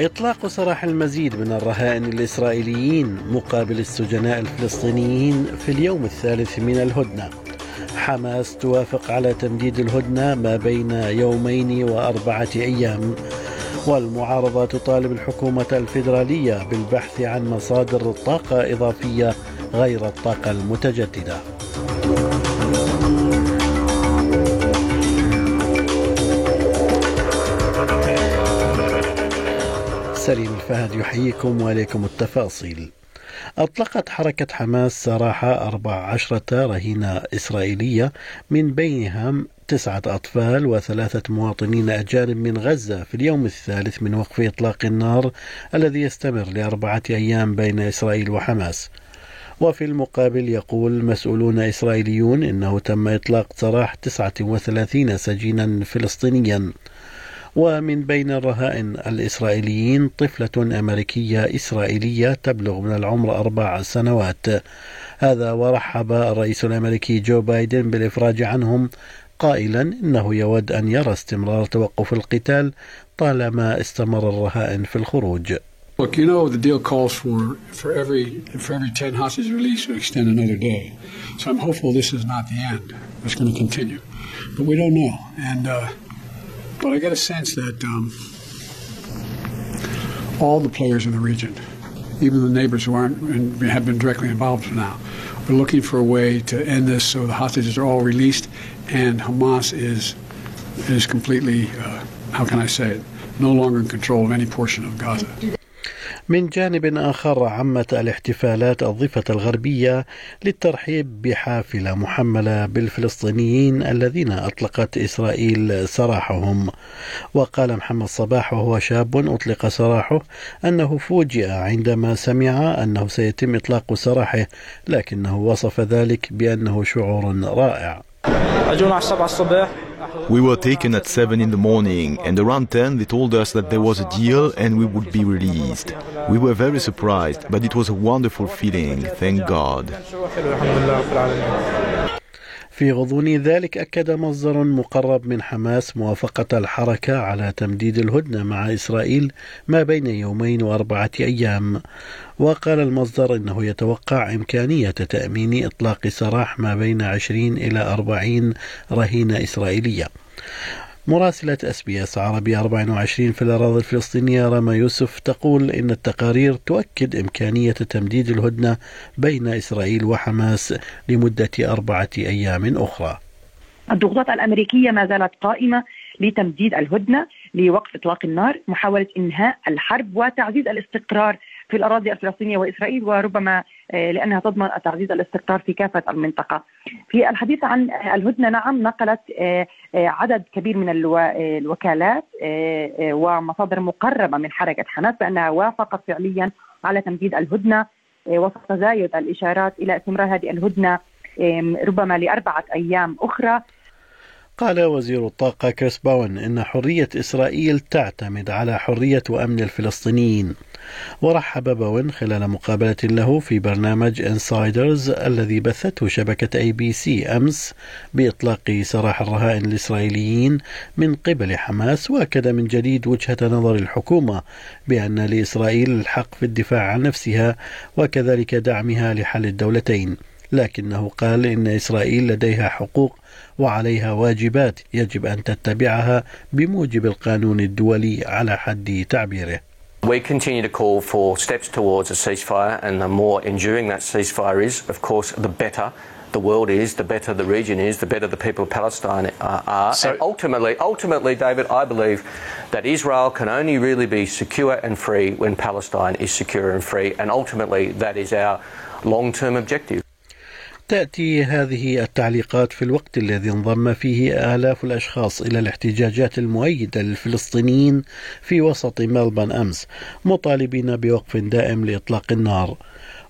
إطلاق سراح المزيد من الرهائن الإسرائيليين مقابل السجناء الفلسطينيين في اليوم الثالث من الهدنة. حماس توافق على تمديد الهدنة ما بين يومين وأربعة أيام. والمعارضة تطالب الحكومة الفيدرالية بالبحث عن مصادر طاقة إضافية غير الطاقة المتجددة. سليم الفهد يحييكم وإليكم التفاصيل. أطلقت حركة حماس سراح أربع عشرة رهينة إسرائيلية من بينهم تسعة أطفال وثلاثة مواطنين أجانب من غزة في اليوم الثالث من وقف إطلاق النار الذي يستمر لأربعة أيام بين إسرائيل وحماس. وفي المقابل يقول مسؤولون إسرائيليون إنه تم إطلاق سراح 39 سجينا فلسطينيا. ومن بين الرهائن الإسرائيليين طفلة أمريكية إسرائيلية تبلغ من العمر أربع سنوات هذا ورحب الرئيس الأمريكي جو بايدن بالإفراج عنهم قائلا إنه يود أن يرى استمرار توقف القتال طالما استمر الرهائن في الخروج Look, you know the deal calls for for every for every ten hostages released to extend another day. So I'm hopeful this is not the end. It's going to continue, but we don't know. And uh, But I get a sense that um, all the players in the region, even the neighbors who aren't and have been directly involved now, are looking for a way to end this so the hostages are all released and Hamas is is completely, uh, how can I say it, no longer in control of any portion of Gaza. من جانب آخر عمت الاحتفالات الضفة الغربية للترحيب بحافلة محملة بالفلسطينيين الذين أطلقت إسرائيل سراحهم. وقال محمد صباح وهو شاب أطلق سراحه أنه فوجئ عندما سمع أنه سيتم إطلاق سراحه لكنه وصف ذلك بأنه شعور رائع. الصبح We were taken at 7 in the morning, and around 10 they told us that there was a deal and we would be released. We were very surprised, but it was a wonderful feeling, thank God. في غضون ذلك أكد مصدر مقرب من حماس موافقة الحركة على تمديد الهدنة مع إسرائيل ما بين يومين وأربعة أيام. وقال المصدر إنه يتوقع إمكانية تأمين إطلاق سراح ما بين 20 إلى 40 رهينة إسرائيلية. مراسلة اس بي اس عربي 24 في الأراضي الفلسطينية رما يوسف تقول إن التقارير تؤكد إمكانية تمديد الهدنة بين إسرائيل وحماس لمدة أربعة أيام أخرى. الضغوطات الأمريكية ما زالت قائمة لتمديد الهدنة لوقف إطلاق النار محاولة إنهاء الحرب وتعزيز الاستقرار في الأراضي الفلسطينية وإسرائيل وربما آه، لأنها تضمن تعزيز الاستقرار في كافة المنطقة. في الحديث عن الهدنة نعم نقلت آه، آه، عدد كبير من الوكالات ومصادر مقربة من حركة حماس بأنها وافقت فعليا على تمديد الهدنة وسط تزايد الإشارات إلى استمرار هذه الهدنة ربما لأربعة أيام أخرى. قال وزير الطاقة كريس باون إن حرية إسرائيل تعتمد على حرية وأمن الفلسطينيين. ورحب باون خلال مقابلة له في برنامج Insiders الذي بثته شبكة ABC أمس بإطلاق سراح الرهائن الإسرائيليين من قبل حماس وأكد من جديد وجهة نظر الحكومة بأن لإسرائيل الحق في الدفاع عن نفسها وكذلك دعمها لحل الدولتين. لكنه قال إن إسرائيل لديها حقوق وعليها واجبات يجب أن تتبعها بموجب القانون الدولي على حد تعبيره. We continue to call for steps towards a ceasefire, and the more enduring that ceasefire is, of course, the better the world is, the better the region is, the better the people of Palestine are. So, and ultimately, ultimately, David, I believe that Israel can only really be secure and free when Palestine is secure and free, and ultimately, that is our long-term objective. تأتي هذه التعليقات في الوقت الذي انضم فيه آلاف الأشخاص إلى الاحتجاجات المؤيدة للفلسطينيين في وسط ملبن أمس مطالبين بوقف دائم لإطلاق النار.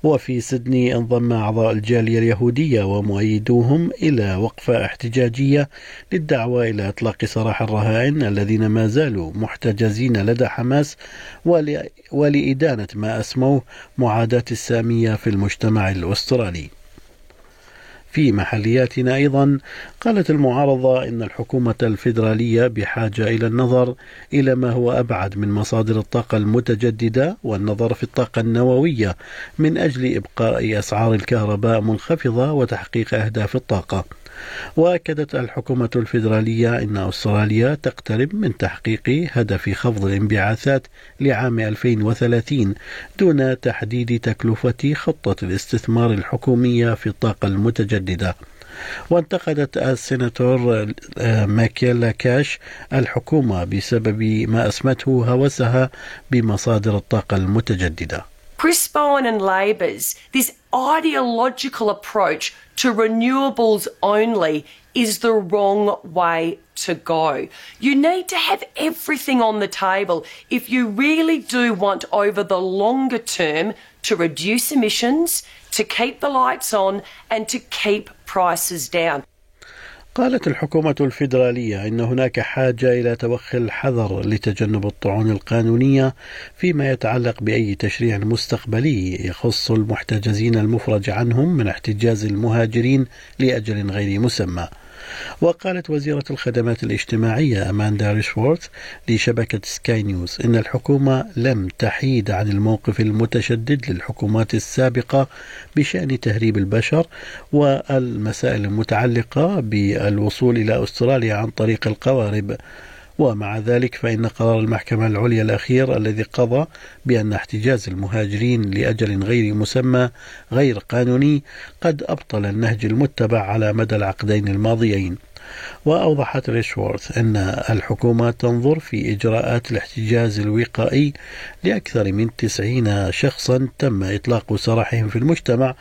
وفي سيدني انضم أعضاء الجالية اليهودية ومؤيدوهم إلى وقفة احتجاجية للدعوة إلى إطلاق سراح الرهائن الذين ما زالوا محتجزين لدى حماس ولإدانة ما أسموه معاداة السامية في المجتمع الأسترالي. في محلياتنا أيضا قالت المعارضة إن الحكومة الفيدرالية بحاجة إلى النظر إلى ما هو أبعد من مصادر الطاقة المتجددة والنظر في الطاقة النووية من أجل إبقاء أسعار الكهرباء منخفضة وتحقيق أهداف الطاقة. وأكدت الحكومة الفيدرالية إن أستراليا تقترب من تحقيق هدف خفض الانبعاثات لعام 2030 دون تحديد تكلفة خطة الاستثمار الحكومية في الطاقة المتجددة. وانتقدت السيناتور آه، ماكيلا كاش الحكومة بسبب ما أسمته هوسها بمصادر الطاقة المتجددة. Chris Bowen and Labor's this ideological approach to renewables only is the wrong way to go. You need to have everything on the table if you really do want over the longer term to reduce emissions, to keep the lights on, and to keep prices down. قالت الحكومة الفيدرالية إن هناك حاجة إلى توخي الحذر لتجنب الطعون القانونية فيما يتعلق بأي تشريع مستقبلي يخص المحتجزين المفرج عنهم من احتجاز المهاجرين لأجل غير مسمى. وقالت وزيرة الخدمات الاجتماعية أماندا ريشورث لشبكة Sky News إن الحكومة لم تحيد عن الموقف المتشدد للحكومات السابقة بشأن تهريب البشر والمسائل المتعلقة بالوصول إلى أستراليا عن طريق القوارب. ومع ذلك فإن قرار المحكمة العليا الأخير الذي قضى بأن احتجاز المهاجرين لأجل غير مسمى غير قانوني قد أبطل النهج المتبع على مدى العقدين الماضيين. وأوضحت ريشورث أن الحكومة تنظر في إجراءات الاحتجاز الوقائي لأكثر من تسعين شخصا تم إطلاق سراحهم في المجتمع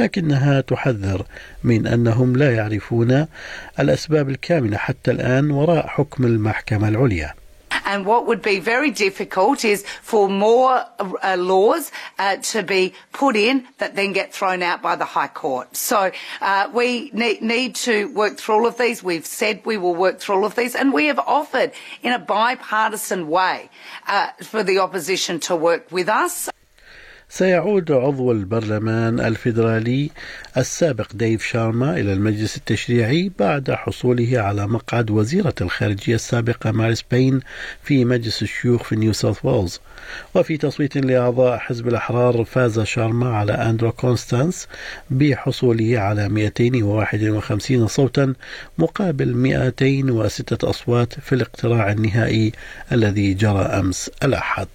لكنها تحذر من أنهم لا يعرفون الأسباب الكامنة حتى الآن وراء حكم المحكمة العليا. And what would be very difficult is for more uh, laws uh, to be put in that then get thrown out by the High Court. So uh, we need, need to work through all of these. We've said we will work through all of these, and we have offered in a bipartisan way uh, for the opposition to work with us. سيعود عضو البرلمان الفيدرالي السابق ديف شارما إلى المجلس التشريعي بعد حصوله على مقعد وزيرة الخارجية السابقة ماريس بين في مجلس الشيوخ في نيو ساوث ويلز. وفي تصويت لأعضاء حزب الأحرار فاز شارما على أندرو كونستانس بحصوله على 251 صوتا مقابل 206 أصوات في الاقتراع النهائي الذي جرى أمس الأحد.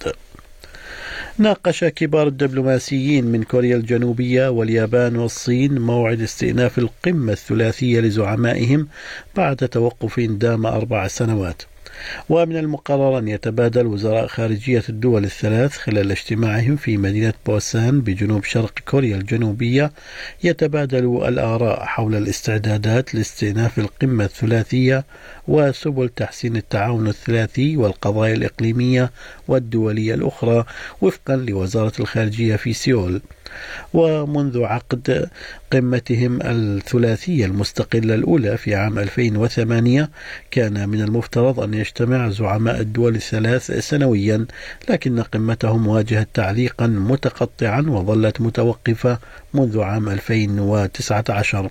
ناقش كبار الدبلوماسيين من كوريا الجنوبية واليابان والصين موعد استئناف القمة الثلاثية لزعمائهم بعد توقف دام أربع سنوات. ومن المقرر أن يتبادل وزراء خارجية الدول الثلاث خلال اجتماعهم في مدينة بوسان بجنوب شرق كوريا الجنوبية يتبادل الآراء حول الاستعدادات لاستئناف القمة الثلاثية وسبل تحسين التعاون الثلاثي والقضايا الإقليمية والدولية الأخرى وفقا لوزارة الخارجية في سيول. ومنذ عقد قمتهم الثلاثية المستقلة الأولى في عام 2008 كان من المفترض أن يجتمع زعماء الدول الثلاث سنويا لكن قمتهم واجهت تعليقا متقطعا وظلت متوقفة منذ عام 2019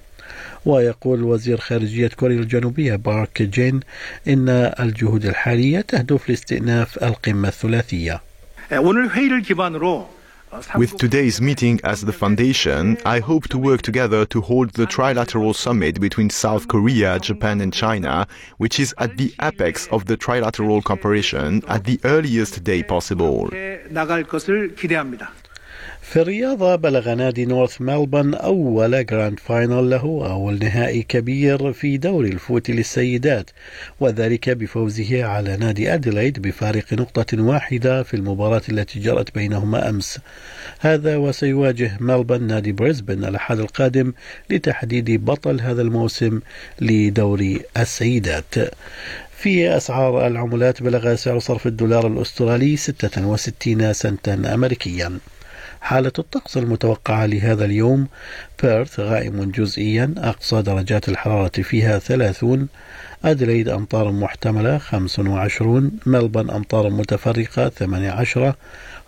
ويقول وزير خارجية كوريا الجنوبية بارك جين إن الجهود الحالية تهدف لاستئناف القمة الثلاثية. 오늘 회의를 기반으로 With today's meeting as the foundation, I hope to work together to hold the trilateral summit between South Korea, Japan, and China, which is at the apex of the trilateral cooperation at the earliest day possible. في الرياضة بلغ نادي نورث ملبورن أول grand final له أول نهائي كبير في دوري ال footy للسيدات وذلك بفوزه على نادي أديلايد بفارق نقطة واحدة في المباراة التي جرت بينهما أمس. هذا وسيواجه ملبون نادي بريسبن الأحد القادم لتحديد بطل هذا الموسم لدوري السيدات. في أسعار العملات بلغ سعر صرف الدولار الأسترالي 66 سنتا أمريكيا. حالة الطقس المتوقعة لهذا اليوم. بيرث غائم جزئيا أقصى درجات الحرارة فيها 30 أدليد أمطار محتملة 25 ملبن أمطار متفرقة 18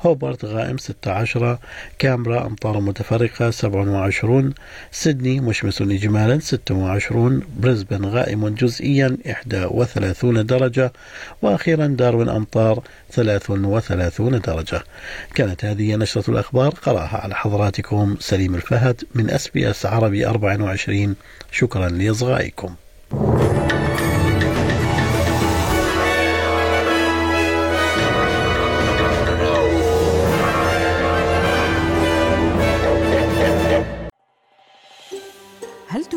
هوبرت غائم 16 كامبرا أمطار متفرقة 27 سيدني مشمس إجمالا 26 بريسبن غائم جزئيا 31 درجة وأخيرا داروين أمطار 33 درجة. كانت هذه نشرة الأخبار قرأها على حضراتكم سليم الفهد من أس بي أس عربي 24 شكرا لإصغائكم.